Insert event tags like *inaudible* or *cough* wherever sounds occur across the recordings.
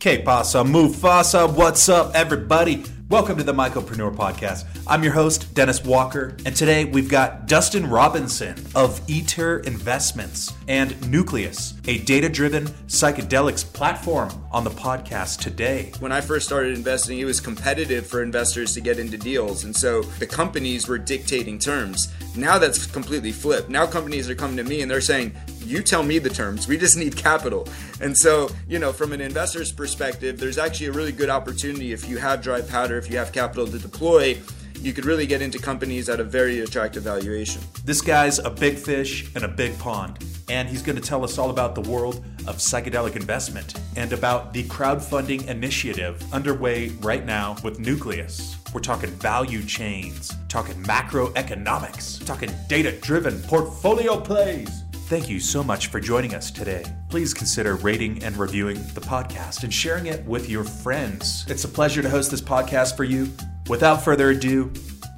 Que pasa, Mufasa? What's up, everybody? Welcome to the Mycopreneur Podcast. I'm your host, Dennis Walker, and today we've got Dustin Robinson of Iter Investments and Nucleus, a data driven psychedelics platform, on the podcast today. When I first started investing, it was competitive for investors to get into deals, and so the companies were dictating terms. Now that's completely flipped. Now companies are coming to me and they're saying, you tell me the terms. We just need capital. And so, you know, from an investor's perspective, there's actually a really good opportunity if you have dry powder, if you have capital to deploy, you could really get into companies at a very attractive valuation. This guy's a big fish in a big pond, and he's going to tell us all about the world of psychedelic investment and about the crowdfunding initiative underway right now with Nucleus. We're talking value chains, talking macroeconomics, talking data driven portfolio plays. Thank you so much for joining us today. Please consider rating and reviewing the podcast and sharing it with your friends. It's a pleasure to host this podcast for you. Without further ado,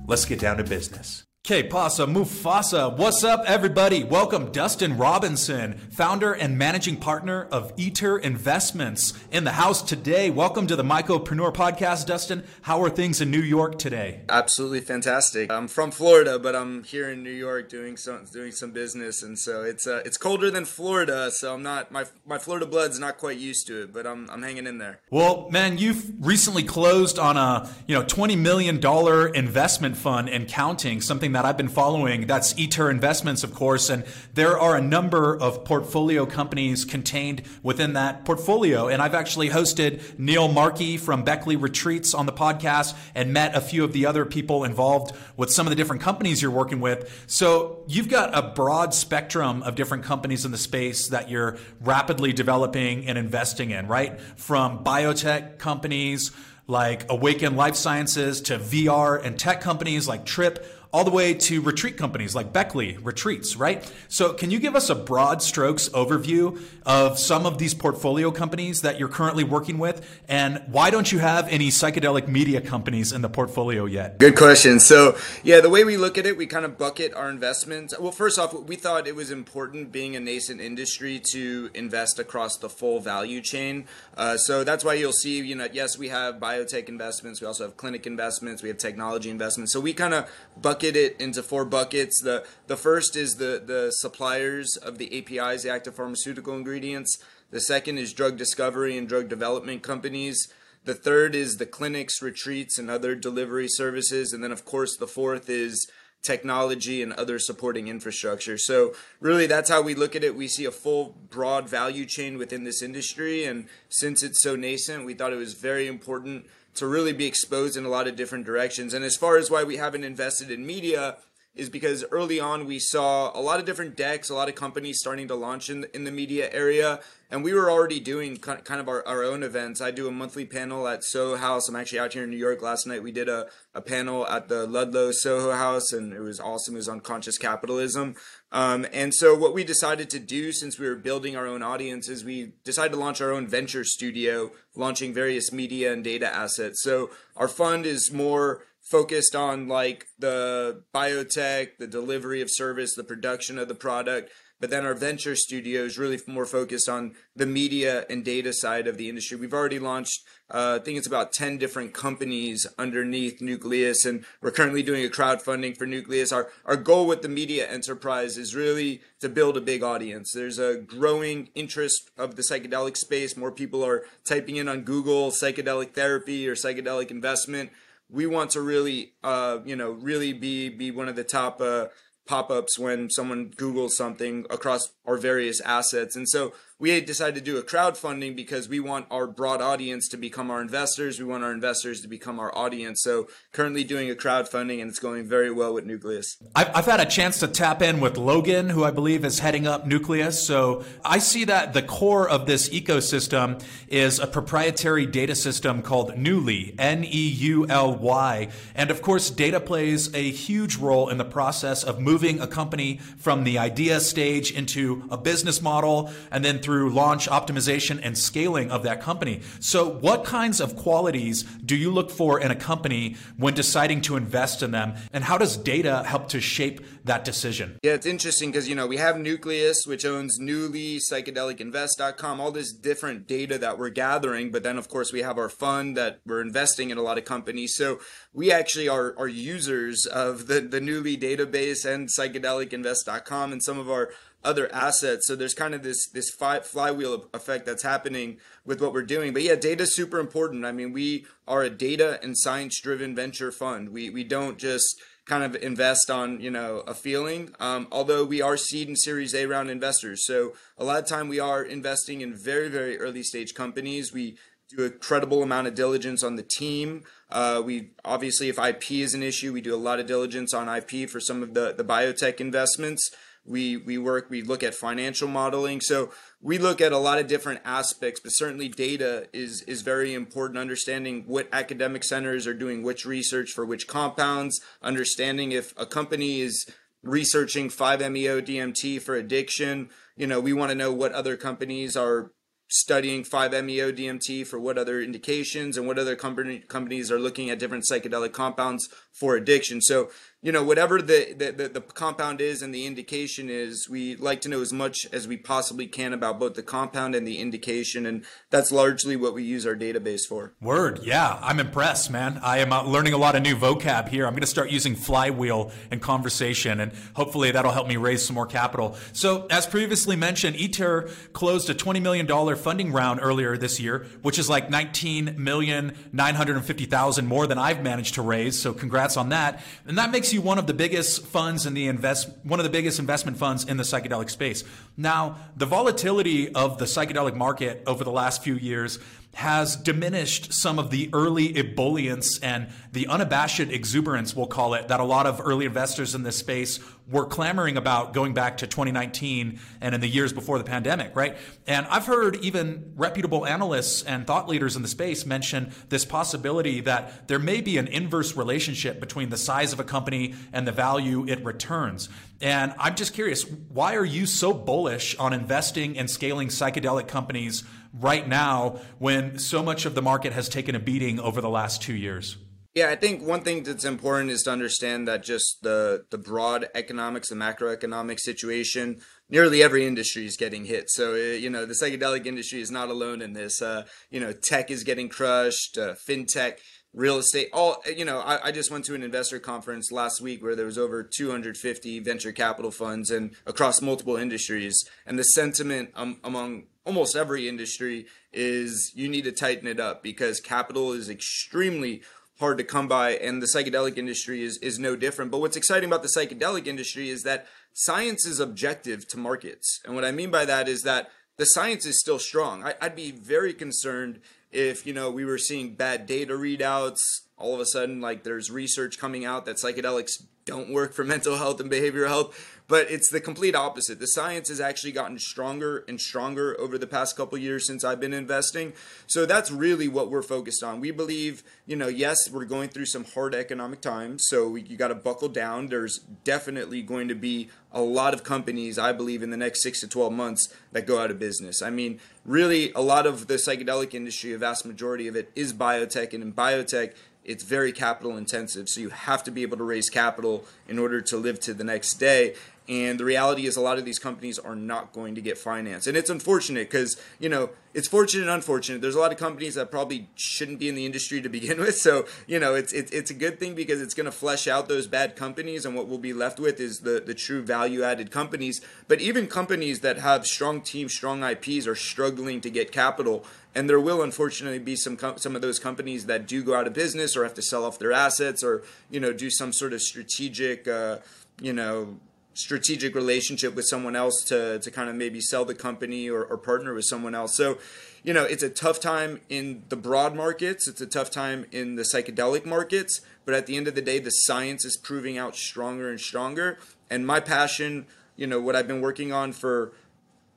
let's get down to business. Que pasa, Mufasa? What's up, everybody? Welcome, Dustin Robinson, founder and managing partner of Iter Investments, in the house today. Welcome to the Mycopreneur Podcast, Dustin. How are things in New York today? Absolutely fantastic. I'm from Florida, but I'm here in New York doing some doing some business, and so it's uh, it's colder than Florida, so I'm not my my Florida blood's not quite used to it, but I'm I'm hanging in there. Well, man, you've recently closed on a you know twenty million dollar investment fund and counting, something that I've been following. That's Iter Investments, of course. And there are a number of portfolio companies contained within that portfolio. And I've actually hosted Neil Markey from Beckley Retreats on the podcast and met a few of the other people involved with some of the different companies you're working with. So you've got a broad spectrum of different companies in the space that you're rapidly developing and investing in, right? From biotech companies like Awaken Life Sciences to VR and tech companies like TRIPP all the way to retreat companies like Beckley Retreats, right? So, can you give us a broad strokes overview of some of these portfolio companies that you're currently working with? And why don't you have any psychedelic media companies in the portfolio yet? Good question. So, yeah, the way we look at it, we kind of bucket our investments. Well, first off, we thought it was important being a nascent industry to invest across the full value chain. Uh, so, that's why you'll see, you know, yes, we have biotech investments, we also have clinic investments, we have technology investments. So, we kind of bucket bucket it into four buckets. The the first is the the suppliers of the APIs, the active pharmaceutical ingredients. The second is drug discovery and drug development companies. The third is the clinics, retreats, and other delivery services. And then, of course, the fourth is technology and other supporting infrastructure. So, really, that's how we look at it. We see a full, broad value chain within this industry. And since it's so nascent, we thought it was very important to really be exposed in a lot of different directions. And as far as why we haven't invested in media, is because early on we saw a lot of different decks, a lot of companies starting to launch in in the media area, and we were already doing kind of our, our own events. I do a monthly panel at Soho House. I'm actually out here in New York. Last night we did a, a panel at the Ludlow Soho House, and it was awesome. It was on conscious capitalism. Um, and so what we decided to do since we were building our own audience is we decided to launch our own venture studio, launching various media and data assets. So our fund is more focused on like the biotech, the delivery of service, the production of the product. But then our venture studio is really more focused on the media and data side of the industry. We've already launched, uh, I think it's about 10 different companies underneath Nucleus, and we're currently doing a crowdfunding for Nucleus. Our, our goal with the media enterprise is really to build a big audience. There's a growing interest of the psychedelic space. More people are typing in on Google psychedelic therapy or psychedelic investment we want to really, uh, you know, really be be one of the top uh, pop-ups when someone Googles something across our various assets. And so we decided to do a crowdfunding because we want our broad audience to become our investors. We want our investors to become our audience. So currently doing a crowdfunding and it's going very well with Nucleus. I've, I've had a chance to tap in with Logan, who I believe is heading up Nucleus. So I see that the core of this ecosystem is a proprietary data system called Neuly, N-E-U-L-Y. And of course, data plays a huge role in the process of moving a company from the idea stage into a business model and then through through launch, optimization, and scaling of that company. So, what kinds of qualities do you look for in a company when deciding to invest in them? And how does data help to shape that decision? Yeah, it's interesting because, you know, we have Nucleus, which owns Neuly, psychedelicinvest.com, all this different data that we're gathering. But then, of course, we have our fund that we're investing in a lot of companies. So we actually are, are users of the, the Neuly database and psychedelicinvest.com and some of our other assets. So there's kind of this this flywheel effect that's happening with what we're doing. But yeah, data is super important. I mean, we are a data and science driven venture fund. We we don't just kind of invest on you know a feeling. Um, although we are seed and Series A round investors, so a lot of time we are investing in very very early stage companies. We do a credible amount of diligence on the team. Uh, we obviously, if IP is an issue, we do a lot of diligence on IP for some of the the biotech investments. We we work, we look at financial modeling. So we look at a lot of different aspects, but certainly data is is very important. Understanding what academic centers are doing which research for which compounds, understanding if a company is researching 5-MeO DMT for addiction. You know, we want to know what other companies are studying 5-MeO DMT for what other indications and what other company, companies are looking at different psychedelic compounds for addiction. So you know whatever the, the, the, the, compound is and the indication is we like to know as much as we possibly can about both the compound and the indication and that's largely what we use our database for. Word. Yeah i'm impressed man. I am uh, learning a lot of new vocab here. I'm going to start using flywheel in conversation and hopefully that'll help me raise some more capital. So as previously mentioned Iter closed a $20 million funding round earlier this year which is like 19 million 950,000 more than i've managed to raise so congrats on that. And that makes you one of the biggest funds in the invest one of the biggest investment funds in the psychedelic space. Now, the volatility of the psychedelic market over the last few years has diminished some of the early ebullience and the unabashed exuberance, we'll call it, that a lot of early investors in this space were clamoring about going back to 2019 and in the years before the pandemic, right? And I've heard even reputable analysts and thought leaders in the space mention this possibility that there may be an inverse relationship between the size of a company and the value it returns. And I'm just curious, why are you so bullish on investing and scaling psychedelic companies right now when so much of the market has taken a beating over the last two years? Yeah, I think one thing that's important is to understand that just the the broad economics, the macroeconomic situation, nearly every industry is getting hit. So uh, you know, the psychedelic industry is not alone in this. Uh, you know, tech is getting crushed, uh, fintech, real estate. All you know, I, I, just went to an investor conference last week where there was over 250 venture capital funds and across multiple industries, and the sentiment um, among almost every industry is you need to tighten it up because capital is extremely hard to come by, and the psychedelic industry is is no different. But what's exciting about the psychedelic industry is that science is objective to markets, and what I mean by that is that the science is still strong. I, I'd be very concerned if you know we were seeing bad data readouts all of a sudden like there's research coming out that psychedelics don't work for *laughs* mental health and behavioral health. But it's the complete opposite. The science has actually gotten stronger and stronger over the past couple years since i've been investing. So that's really what we're focused on. We believe you know yes we're going through some hard economic times so we, you got to buckle down. There's definitely going to be a lot of companies i believe in the next 6 to 12 months that go out of business. I mean really a lot of the psychedelic industry a vast majority of it is biotech and in biotech it's very capital intensive. So you have to be able to raise capital in order to live to the next day. And the reality is, a lot of these companies are not going to get financed. And it's unfortunate because, you know, it's fortunate and unfortunate. There's a lot of companies that probably shouldn't be in the industry to begin *laughs* with. So, you know, it's, it's, it's a good thing because it's going to flesh out those bad companies. And what we'll be left with is the, the true value added companies. But even companies that have strong teams, strong IPs are struggling to get capital and there will unfortunately be some some of those companies that do go out of business or have to sell off their assets or you know do some sort of strategic uh, you know strategic relationship with someone else to to kind of maybe sell the company or, or partner with someone else. So you know it's a tough time in the broad markets. It's a tough time in the psychedelic markets. But at the end of the day the science is proving out stronger and stronger. And my passion you know what i've been working on for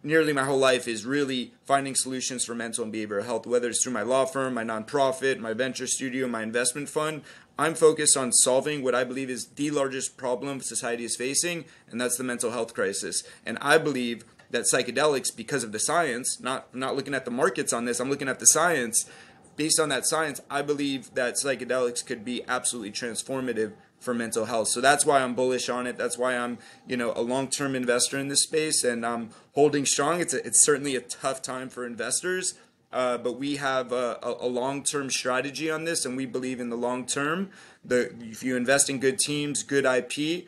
nearly my whole life is really finding solutions for mental and behavioral health, whether it's through my law firm, my nonprofit, my venture studio, my investment fund. I'm focused on solving what I believe is the largest problem society is facing, and that's the mental health crisis. And I believe that psychedelics, because of the science, not not looking at the markets on this, I'm looking at the science. Based on that science, I believe that psychedelics could be absolutely transformative for mental health. So that's why I'm bullish on it. That's why I'm, you know, a long-term investor in this space and I'm holding strong. It's a, it's certainly a tough time for investors, uh, but we have a, a, long-term strategy on this, and we believe in the long term. The if you invest in good teams, good IP,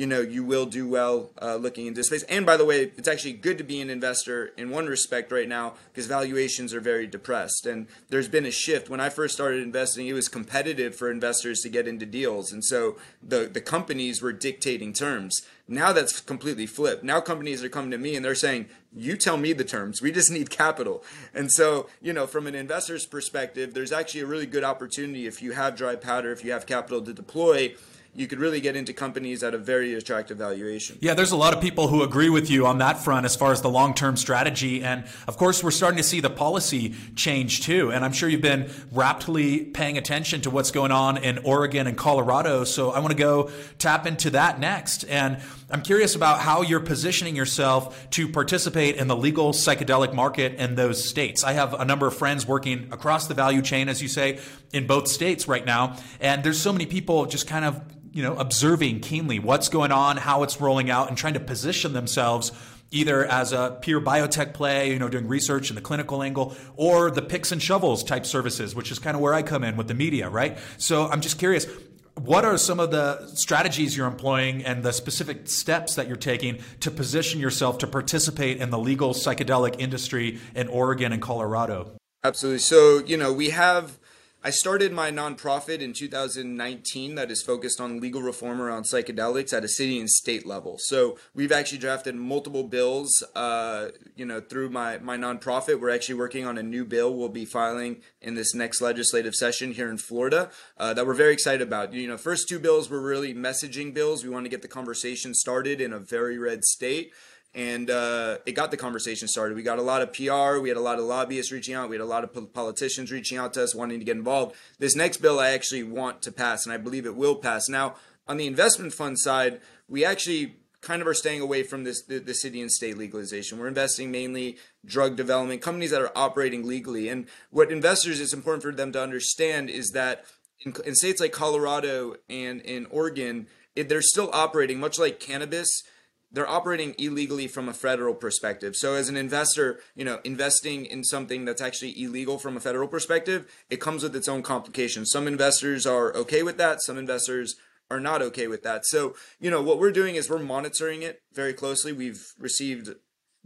you know you will do well uh, looking into space. And by the way, it's actually good to be an investor in one respect right now because valuations are very depressed. And there's been a shift. When I first started investing, it was competitive for investors to get into deals, and so the the companies were dictating terms. Now that's completely flipped. Now companies are coming to me and they're saying, "You tell me the terms. We just need capital." And so, you know, from an investor's perspective, there's actually a really good opportunity if you have dry powder, if you have capital to deploy you could really get into companies at a very attractive valuation. Yeah, there's a lot of people who agree with you on that front as far as the long term strategy. And of course, we're starting to see the policy change too. And I'm sure you've been raptly paying attention to what's going on in Oregon and Colorado. So I want to go tap into that next. And I'm curious about how you're positioning yourself to participate in the legal psychedelic market in those states. I have a number of friends working across the value chain, as you say, in both states right now. And there's so many people just kind of you know, observing keenly what's going on, how it's rolling out, and trying to position themselves either as a pure biotech play, you know, doing research in the clinical angle, or the picks and shovels type services, which is kind of where I come in with the media, right? So I'm just curious, what are some of the strategies you're employing and the specific steps that you're taking to position yourself to participate in the legal psychedelic industry in Oregon and Colorado? Absolutely. So, you know, we have I started my nonprofit in 2019 that is focused on legal reform around psychedelics at a city and state level. So we've actually drafted multiple bills, uh, you know, through my, my nonprofit. We're actually working on a new bill we'll be filing in this next legislative session here in Florida uh, that we're very excited about. You know, first two bills were really messaging bills. We want to get the conversation started in a very red state and uh, it got the conversation started. We got a lot of PR, we had a lot of lobbyists reaching out, we had a lot of politicians reaching out to us wanting to get involved. This next bill I actually want to pass, and I believe it will pass. Now, on the investment fund side, we actually kind of are staying away from this the, the city and state legalization. We're investing mainly drug development companies that are operating legally, and what investors it's important for them to understand is that in, in states like Colorado and in Oregon, it, they're still operating much like cannabis they're operating illegally from a federal perspective. So as an investor, you know, investing in something that's actually illegal from a federal perspective, it comes with its own complications. Some investors are okay with that, some investors are not okay with that. So, you know, what we're doing is we're monitoring it very closely. We've received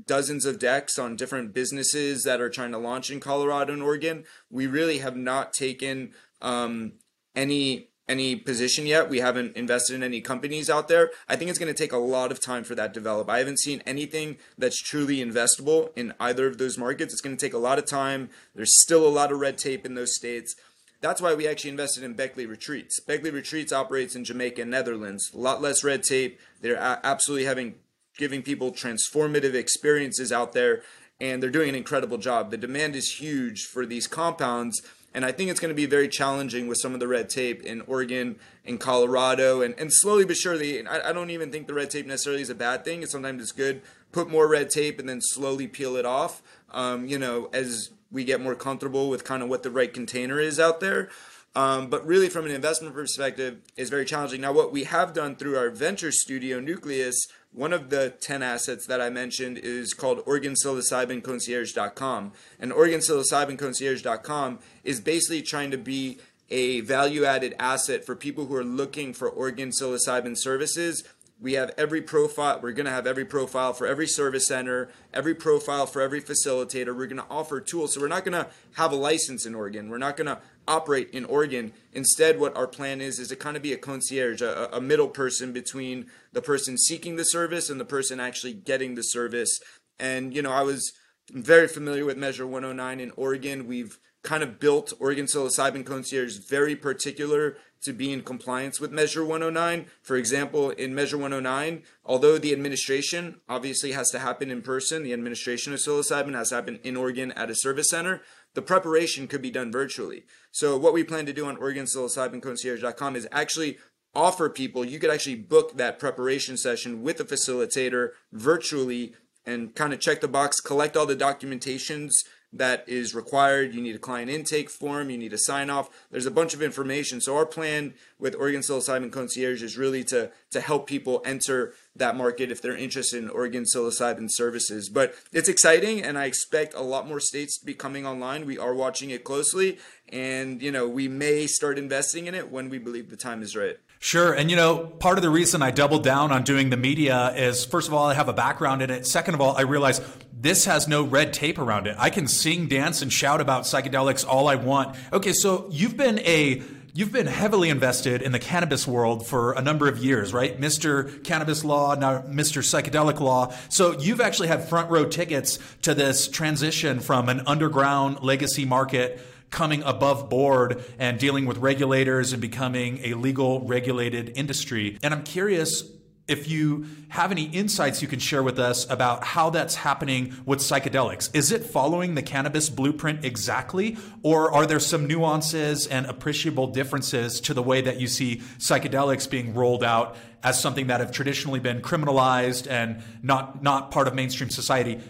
dozens of decks on different businesses that are trying to launch in Colorado and Oregon. We really have not taken um, any any position yet. We haven't invested in any companies out there. I think it's going to take a lot of time for that to develop. I haven't seen anything that's truly investable in either of those markets. It's going to take a lot of time. There's still a lot of red tape in those states. That's why we actually invested in Beckley Retreats. Beckley Retreats operates in Jamaica and Netherlands. A lot less red tape. They're absolutely having giving people transformative experiences out there and they're doing an incredible job. The demand is huge for these compounds and I think it's going to be very challenging with some of the red tape in Oregon and Colorado. And, and slowly but surely, I, I don't even think the red tape necessarily is a bad thing. It's, sometimes it's good. Put more red tape and then slowly peel it off, um, you know, as we get more comfortable with kind of what the right container is out there. Um, but really, from an investment perspective, is very challenging. Now, what we have done through our venture studio, Nucleus, one of the 10 assets that I mentioned is called OregonPsilocybinConcierge.com. And OregonPsilocybinConcierge.com is basically trying to be a value added asset for people who are looking for Oregon psilocybin services. We have every profile, we're going to have every profile for every service center, every profile for every facilitator. We're going to offer tools. So we're not going to have a license in Oregon. We're not going to operate in Oregon. Instead, what our plan is is to kind of be a concierge, a, a, middle person between the person seeking the service and the person actually getting the service. And you know, I was very familiar with Measure 109 in Oregon. We've kind of built Oregon Psilocybin Concierge very particular to be in compliance with Measure 109. For example, in Measure 109, although the administration obviously has to happen in person, the administration of psilocybin has to happen in Oregon at a service center the preparation could be done virtually. So what we plan to do on OregonPsilocybinConcierge.com is actually offer people, you could actually book that preparation session with a facilitator virtually and kind of check the box, collect all the documentations that is required. You need a client intake form, you need a sign off. There's a bunch of information. So our plan with Oregon Psilocybin Concierge is really to to help people enter that market if they're interested in Oregon psilocybin services. But it's exciting and I expect a lot more states to be coming online. We are watching it closely and you know, we may start investing in it when we believe the time is right. Sure. And, you know, part of the reason I doubled down on doing the media is, first of all, I have a background in it. Second of all, I realize this has no red tape around it. I can sing, dance, and shout about psychedelics all I want. Okay, so you've been a You've been heavily invested in the cannabis world for a number of years, right? Mr. Cannabis Law, now Mr. Psychedelic Law. So you've actually had front row tickets to this transition from an underground legacy market coming above board and dealing with regulators and becoming a legal regulated industry. And I'm curious if you have any insights you can share with us about how that's happening with psychedelics. Is it following the cannabis blueprint exactly, or are there some nuances and appreciable differences to the way that you see psychedelics being rolled out as something that have traditionally been criminalized and not, not part of mainstream society?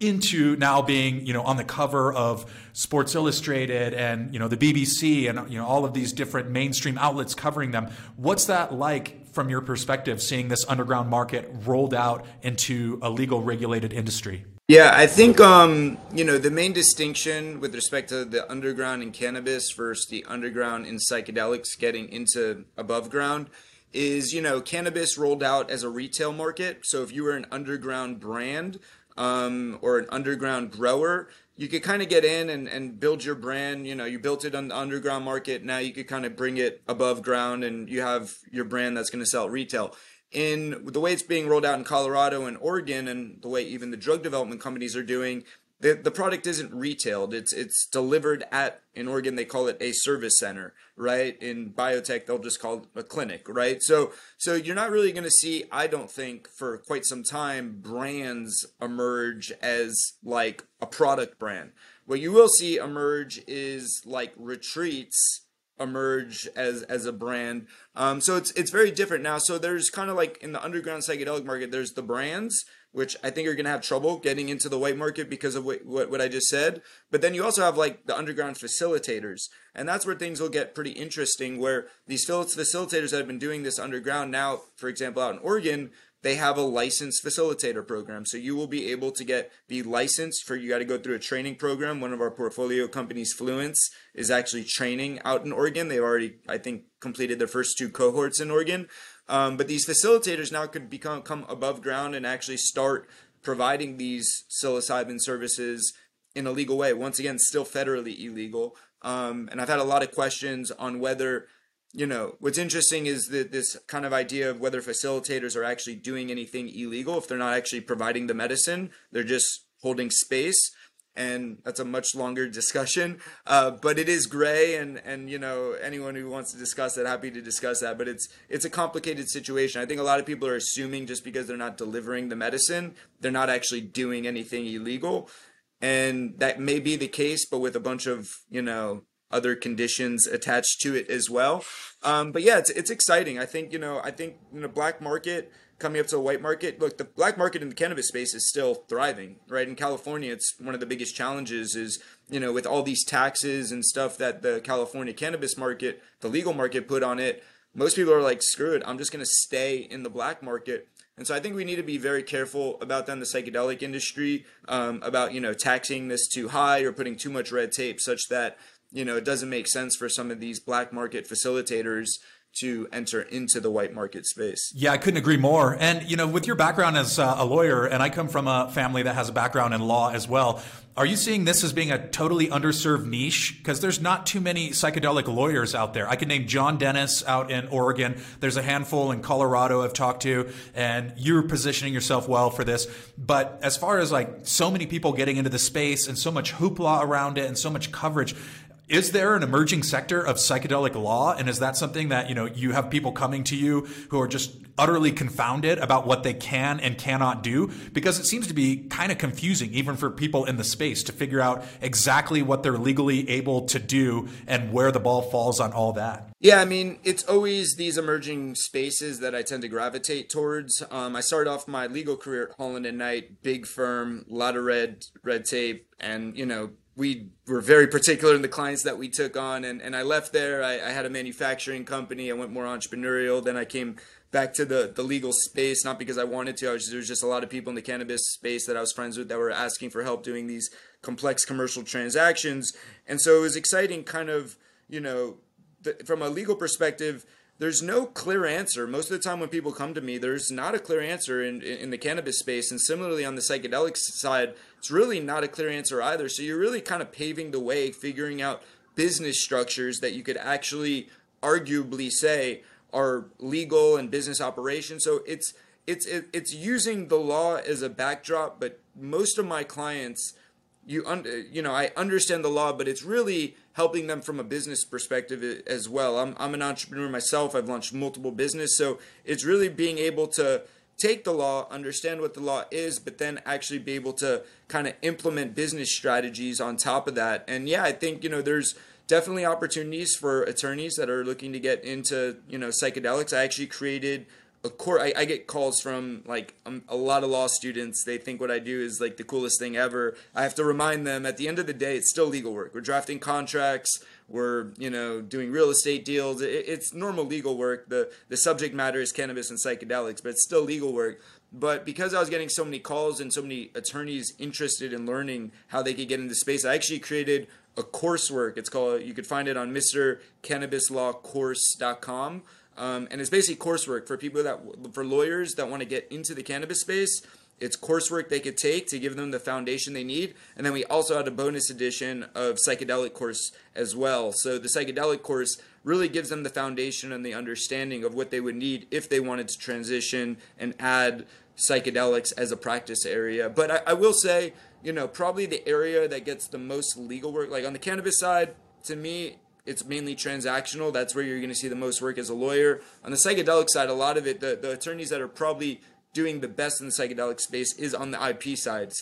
Into now being you know on the cover of Sports Illustrated and you know the BBC and you know all of these different mainstream outlets covering them. What's that like from your perspective, seeing this underground market rolled out into a legal regulated industry? Yeah, I think um, you know the main distinction with respect to the underground in cannabis versus the underground in psychedelics getting into above ground is you know cannabis rolled out as a retail market. So if you were an underground brand, um, or an underground grower, you could kind of get in and, and build your brand. You know, you built it on the underground market. Now you could kind of bring it above ground and you have your brand that's going to sell retail. In the way it's being rolled out in Colorado and Oregon, and the way even the drug development companies are doing, the, the product isn't retailed. It's it's delivered at in oregon they call it a service center right? In biotech they'll just call it a clinic right? So so you're not really going to see i don't think for quite some time brands emerge as like a product brand. What you will see emerge is like retreats emerge as as a brand. Um, so it's it's very different. Now so there's kind of like in the underground psychedelic market there's the brands which I think are going to have trouble getting into the white market because of what, what, what I just said. But then you also have like the underground facilitators, and that's where things will get pretty interesting. Where these facilitators that have been doing this underground now, for example, out in Oregon, they have a licensed facilitator program. So you will be able to get be licensed for you got to go through a training program. One of our portfolio companies, Fluence, is actually training out in Oregon. They've already, I think, completed their first two cohorts in Oregon. Um, but these facilitators now could become come above ground and actually start providing these psilocybin services in a legal way. Once again, still federally illegal. Um, and I've had a lot of questions on whether, you know, what's interesting is that this kind of idea of whether facilitators are actually doing anything illegal. If they're not actually providing the medicine, they're just holding space and that's a much longer discussion. Uh, but it is gray, and and you know anyone who wants to discuss that, happy to discuss that. But it's it's a complicated situation. I think a lot of people are assuming just because they're not delivering the medicine, they're not actually doing anything illegal, and that may be the case, but with a bunch of you know other conditions attached to it as well. Um, but yeah, it's it's exciting. I think you know I think in the black market coming up to a white market. Look, the black market in the cannabis space is still thriving, right? In California, it's one of the biggest challenges is, you know, with all these taxes and stuff that the California cannabis market, the legal market put on it, most people are like, screw it, I'm just going to stay in the black market. And so I think we need to be very careful about that in the psychedelic industry, um, about, you know, taxing this too high or putting too much red tape such that, you know, it doesn't make sense for some of these black market facilitators to enter into the white market space. Yeah, I couldn't agree more. And you know, with your background as uh, a lawyer, and I come from a family that has a background in law as well. Are you seeing this as being a totally underserved niche? Because there's not too many psychedelic lawyers out there. I could name John Dennis out in Oregon. There's a handful in Colorado I've talked to, and you're positioning yourself well for this. But as far as like so many people getting into the space and so much hoopla around it and so much coverage, is there an emerging sector of psychedelic law? And is that something that you know you have people coming to you who are just utterly confounded about what they can and cannot do? Because it seems to be kind of confusing even for people in the space to figure out exactly what they're legally able to do and where the ball falls on all that. Yeah, I mean, it's always these emerging spaces that I tend to gravitate towards. Um, I started off my legal career at Holland and Knight, big firm, a lot of red red tape, and you know, we were very particular in the clients that we took on. And, and I left there. I, I had a manufacturing company. I went more entrepreneurial. Then I came back to the, the legal space, not because I wanted to. I was, there was just a lot of people in the cannabis space that I was friends with that were asking for help doing these complex commercial transactions. And so it was exciting, kind of, you know, the, from a legal perspective – there's no clear answer. Most of the time when people come to me, there's not a clear answer in, in the cannabis space. And similarly on the psychedelic side, it's really not a clear answer either. So you're really kind of paving the way, figuring out business structures that you could actually arguably say are legal and business operations. So it's it's it's using the law as a backdrop, but most of my clients – you un- you know I understand the law, but it's really helping them from a business perspective as well. I'm I'm an entrepreneur myself. I've launched multiple business, so it's really being able to take the law, understand what the law is, but then actually be able to kind of implement business strategies on top of that. And yeah, I think you know there's definitely opportunities for attorneys that are looking to get into you know psychedelics. I actually created of course, I, I, get calls from like um, a lot of law students. They think what I do is like the coolest thing ever. I have to remind them at the end of the day, it's still legal work. We're drafting contracts. We're you know doing real estate deals. It, it's normal legal work. the The subject matter is cannabis and psychedelics, but it's still legal work. But because I was getting so many calls and so many attorneys interested in learning how they could get into space, I actually created a coursework. It's called. You could find it on MrCannabisLawCourse.com um, and it's basically coursework for people that for lawyers that want to get into the cannabis space. It's coursework they could take to give them the foundation they need. And then we also had a bonus edition of psychedelic course as well. So the psychedelic course really gives them the foundation and the understanding of what they would need if they wanted to transition and add psychedelics as a practice area. But I, I will say, you know, probably the area that gets the most legal work, like on the cannabis side, to me, it's mainly transactional. That's where you're going to see the most work as a lawyer. On the psychedelic side, a lot of it, the, the attorneys that are probably doing the best in the psychedelic space is on the IP side,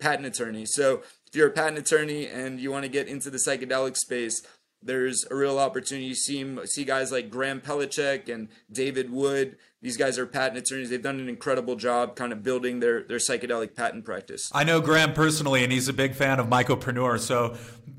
patent attorneys. So if you're a patent attorney and you want to get into the psychedelic space, there's a real opportunity. You see, see guys like Graham Pechenik and David Wood. These guys are patent attorneys. They've done an incredible job kind of building their, their psychedelic patent practice. I know Graham personally, and he's a big fan of Mycopreneur. So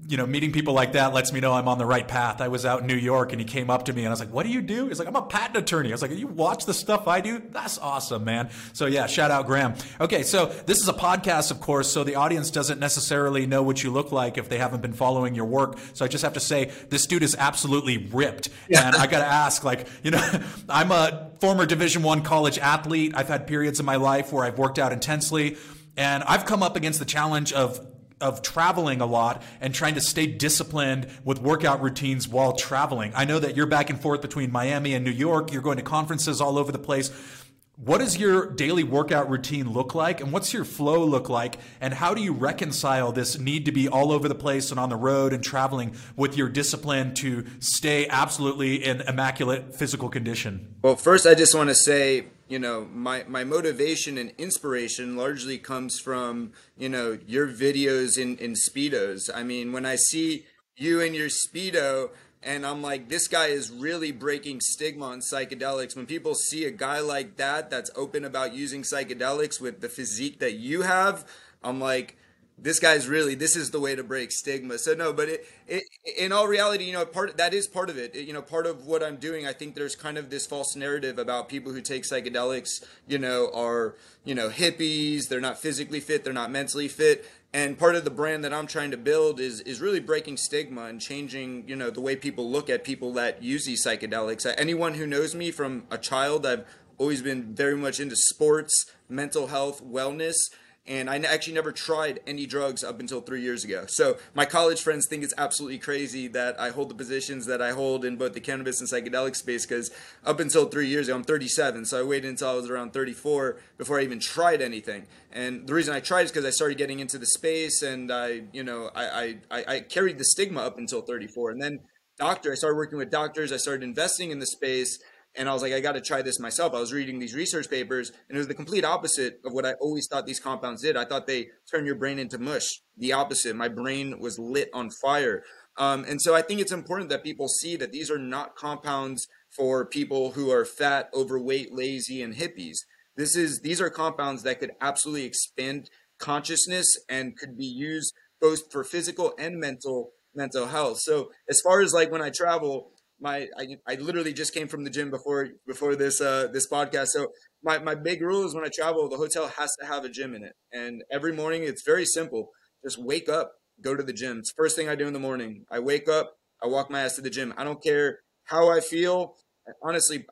you know, meeting people like that lets me know I'm on the right path. I was out in New York and he came up to me and I was like, what do you do? He's like, I'm a patent attorney. I was like, you watch the stuff I do? That's awesome, man. So yeah, shout out Graham. Okay. So this is a podcast, of course. So the audience doesn't necessarily know what you look like if they haven't been following your work. So I just have to say this dude is absolutely ripped. Yeah. And I got to ask, like, you know, *laughs* I'm a former division one college athlete. I've had periods in my life where I've worked out intensely and I've come up against the challenge of of traveling a lot and trying to stay disciplined with workout routines while traveling. I know that you're back and forth between Miami and New York. You're going to conferences all over the place. What does your daily workout routine look like? And what's your flow look like? And how do you reconcile this need to be all over the place and on the road and traveling with your discipline to stay absolutely in immaculate physical condition? Well, first, I just want to say you know my my motivation and inspiration largely comes from you know your videos in in speedos i mean when i see you in your speedo and i'm like this guy is really breaking stigma on psychedelics when people see a guy like that that's open about using psychedelics with the physique that you have i'm like this guy's really this is the way to break stigma so no but it, it in all reality you know part that is part of it. it. you know part of what i'm doing i think there's kind of this false narrative about people who take psychedelics you know are you know hippies they're not physically fit they're not mentally fit and part of the brand that i'm trying to build is is really breaking stigma and changing you know the way people look at people that use these psychedelics. Uh, anyone who knows me from a child i've always been very much into sports mental health wellness and I actually never tried any drugs up until three years ago. So my college friends think it's absolutely crazy that I hold the positions that I hold in both the cannabis and psychedelic space because up until three years ago, I'm 37, so I waited until I was around 34 before I even tried anything. And the reason I tried is because I started getting into the space, and I, you know, I, I, I carried the stigma up until 34, and then doctor, I started working with doctors, I started investing in the space and I was like, I got to try this myself. I was reading these research papers, and it was the complete opposite of what I always thought these compounds did. I thought they turn your brain into mush. The opposite. My brain was lit on fire. Um, and so I think it's important that people see that these are not compounds for people who are fat, overweight, lazy, and hippies. This is these are compounds that could absolutely expand consciousness and could be used both for physical and mental mental health. So as far as like when I travel, my I, I literally just came from the gym before before this uh this podcast. So my, my big rule is when i travel the hotel has to have a gym in it. And every morning it's very simple. Just wake up go to the gym. It's first thing i do in the morning. I wake up i walk my ass to the gym. I don't care how i feel. Honestly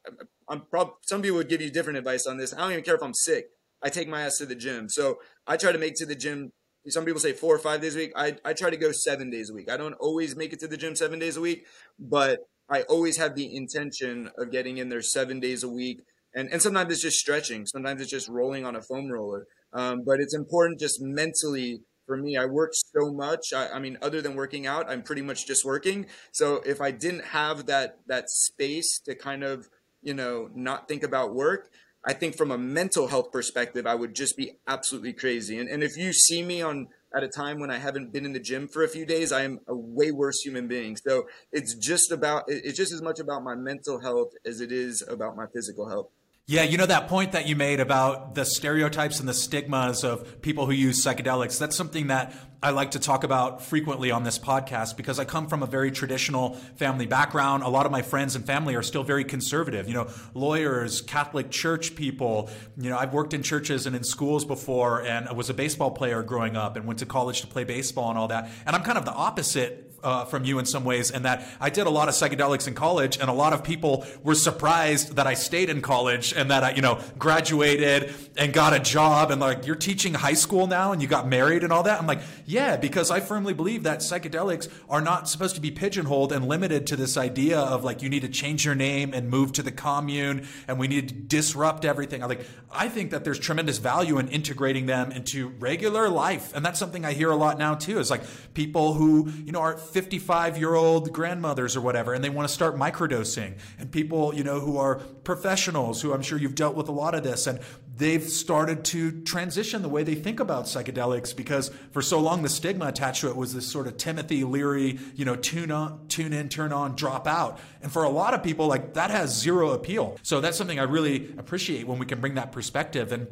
i'm probably some people would give you different advice on this. I don't even care if i'm sick. I take my ass to the gym. So i try to make to the gym. Some people say four or five days a week. I, I try to go seven days a week. I don't always make it to the gym seven days a week but I always have the intention of getting in there seven days a week. And, and sometimes it's just stretching. Sometimes it's just rolling on a foam roller. Um, but it's important just mentally for me. I work so much. I, I, mean, other than working out, I'm pretty much just working. So if I didn't have that, that space to kind of, you know, not think about work, I think from a mental health perspective, I would just be absolutely crazy. And, and if you see me on at a time when I haven't been in the gym for a few days, I am a way worse human being. So it's just about, it's just as much about my mental health as it is about my physical health. Yeah, you know that point that you made about the stereotypes and the stigmas of people who use psychedelics. That's something that I like to talk about frequently on this podcast because I come from a very traditional family background. A lot of my friends and family are still very conservative, you know, lawyers, Catholic church people. You know, I've worked in churches and in schools before and I was a baseball player growing up and went to college to play baseball and all that. And I'm kind of the opposite uh, from you in some ways, and that I did a lot of psychedelics in college, and a lot of people were surprised that I stayed in college and that I, you know, graduated and got a job, and like, you're teaching high school now, and you got married and all that. I'm like, yeah, because I firmly believe that psychedelics are not supposed to be pigeonholed and limited to this idea of like you need to change your name and move to the commune, and we need to disrupt everything. I like, I think that there's tremendous value in integrating them into regular life, and that's something I hear a lot now too. Is like people who you know are 55 year old grandmothers or whatever, and they want to start microdosing. And people, you know, who are professionals, who I'm sure you've dealt with a lot of this, and they've started to transition the way they think about psychedelics because for so long the stigma attached to it was this sort of Timothy Leary, you know, tune on, tune in, turn on, drop out. And for a lot of people, like that has zero appeal. So that's something I really appreciate when we can bring that perspective. And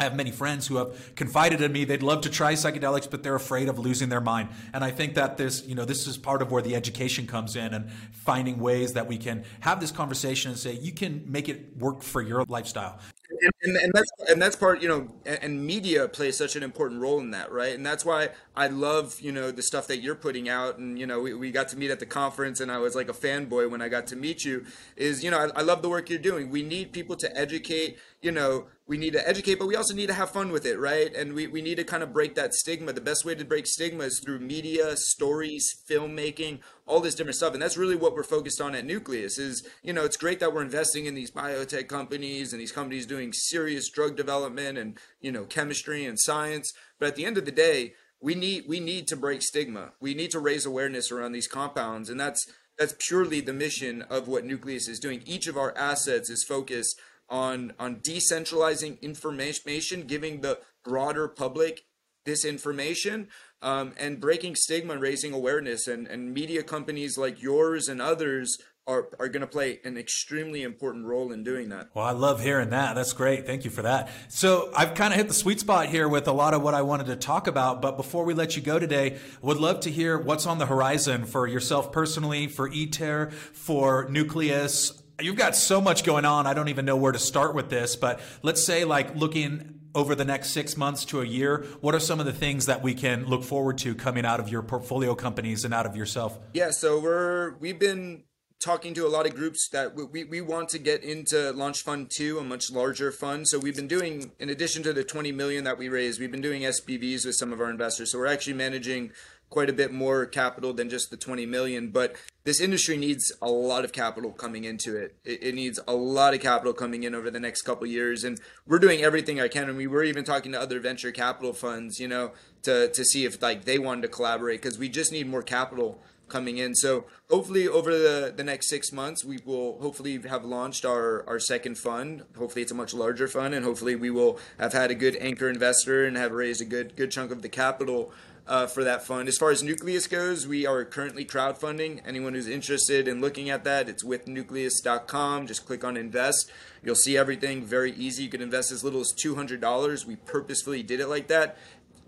I have many friends who have confided in me they'd love to try psychedelics, but they're afraid of losing their mind. And I think that this, you know, this is part of where the education comes in and finding ways that we can have this conversation and say you can make it work for your lifestyle. And, and, and, that's and that's part you know and, and, media plays such an important role in that right and that's why i love you know the stuff that you're putting out and you know we, we got to meet at the conference and i was like a fanboy when i got to meet you is you know I, I love the work you're doing we need people to educate you know we need to educate, but we also need to have fun with it, right? And we, we need to kind of break that stigma. The best way to break stigma is through media, stories, filmmaking, all this different stuff. And that's really what we're focused on at Nucleus is, you know, it's great that we're investing in these biotech companies and these companies doing serious drug development and, you know, chemistry and science. But at the end of the day, we need we need to break stigma. We need to raise awareness around these compounds. And that's that's purely the mission of what Nucleus is doing. Each of our assets is focused on on decentralizing information, giving the broader public this information, um, and breaking stigma and raising awareness. And, and media companies like yours and others are, are going to play an extremely important role in doing that. Well, I love hearing that. That's great. Thank you for that. So I've kind of hit the sweet spot here with a lot of what I wanted to talk about. But before we let you go today, would love to hear what's on the horizon for yourself personally, for ITER, for Nucleus, You've got so much going on. I don't even know where to start with this, but let's say like looking over the next six months to a year, what are some of the things that we can look forward to coming out of your portfolio companies and out of yourself? Yeah, so we're we've been talking to a lot of groups that we, we want to get into launch fund 2 a much larger fund so we've been doing in addition to the 20 million that we raised we've been doing spvs with some of our investors so we're actually managing quite a bit more capital than just the 20 million but this industry needs a lot of capital coming into it. it. it needs a lot of capital coming in over the next couple years and we're doing everything i can and we were even talking to other venture capital funds you know to, to see if like they wanted to collaborate because we just need more capital coming in. So hopefully over the, the next six months, we will hopefully have launched our, our second fund. Hopefully it's a much larger fund and hopefully we will have had a good anchor investor and have raised a good, good chunk of the capital uh, for that fund. As far as Nucleus goes, we are currently crowdfunding. Anyone who's interested in looking at that, it's with nucleus.com. Just click on invest. You'll see everything very easy. You can invest as little as $200. We purposefully did it like that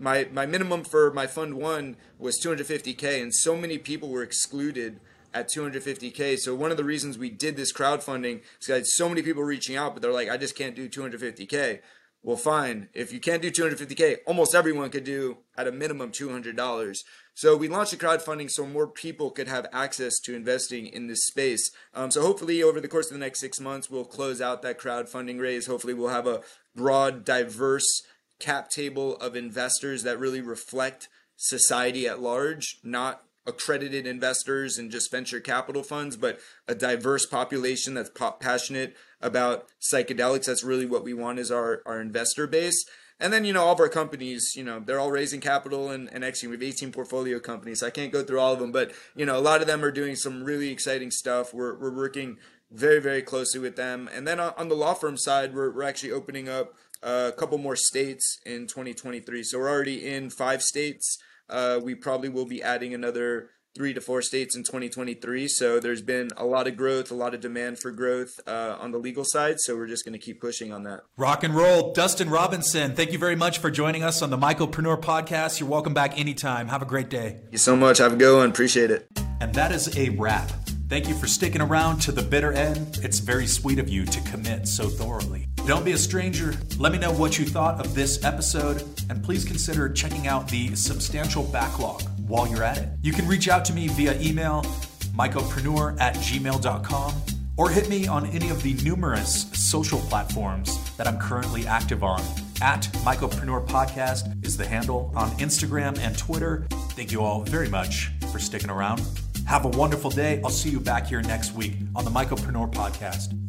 my my minimum for my fund one was 250k, and so many people were excluded at 250k. So one of the reasons we did this crowdfunding is because so many people reaching out, but they're like, I just can't do 250k. Well, fine. If you can't do 250k, almost everyone could do at a minimum $200. So we launched a crowdfunding so more people could have access to investing in this space. Um, so hopefully, over the course of the next six months, we'll close out that crowdfunding raise. Hopefully, we'll have a broad, diverse cap table of investors that really reflect society at large, not accredited investors and just venture capital funds, but a diverse population that's passionate about psychedelics. That's really what we want is our, our investor base. And then, you know, all of our companies, you know, they're all raising capital and, and exiting. We have 18 portfolio companies. So I can't go through all of them, but, you know, a lot of them are doing some really exciting stuff. We're, we're working very, very closely with them. And then on the law firm side, we're, we're actually opening up a couple more states in 2023. So we're already in five states. Uh, we probably will be adding another three to four states in 2023. So there's been a lot of growth, a lot of demand for growth uh, on the legal side. So we're just going to keep pushing on that. Rock and roll. Dustin Robinson, thank you very much for joining us on the Mycopreneur podcast. You're welcome back anytime. Have a great day. Thank you so much. Have a good one. Appreciate it. And that is a wrap. Thank you for sticking around to the bitter end. It's very sweet of you to commit so thoroughly. Don't be a stranger. Let me know what you thought of this episode, and please consider checking out the substantial backlog while you're at it. You can reach out to me via email, mycopreneur at gmail.com, or hit me on any of the numerous social platforms that I'm currently active on. At Mycopreneur Podcast is the handle on Instagram and Twitter. Thank you all very much for sticking around. Have a wonderful day. I'll see you back here next week on the Mycopreneur Podcast.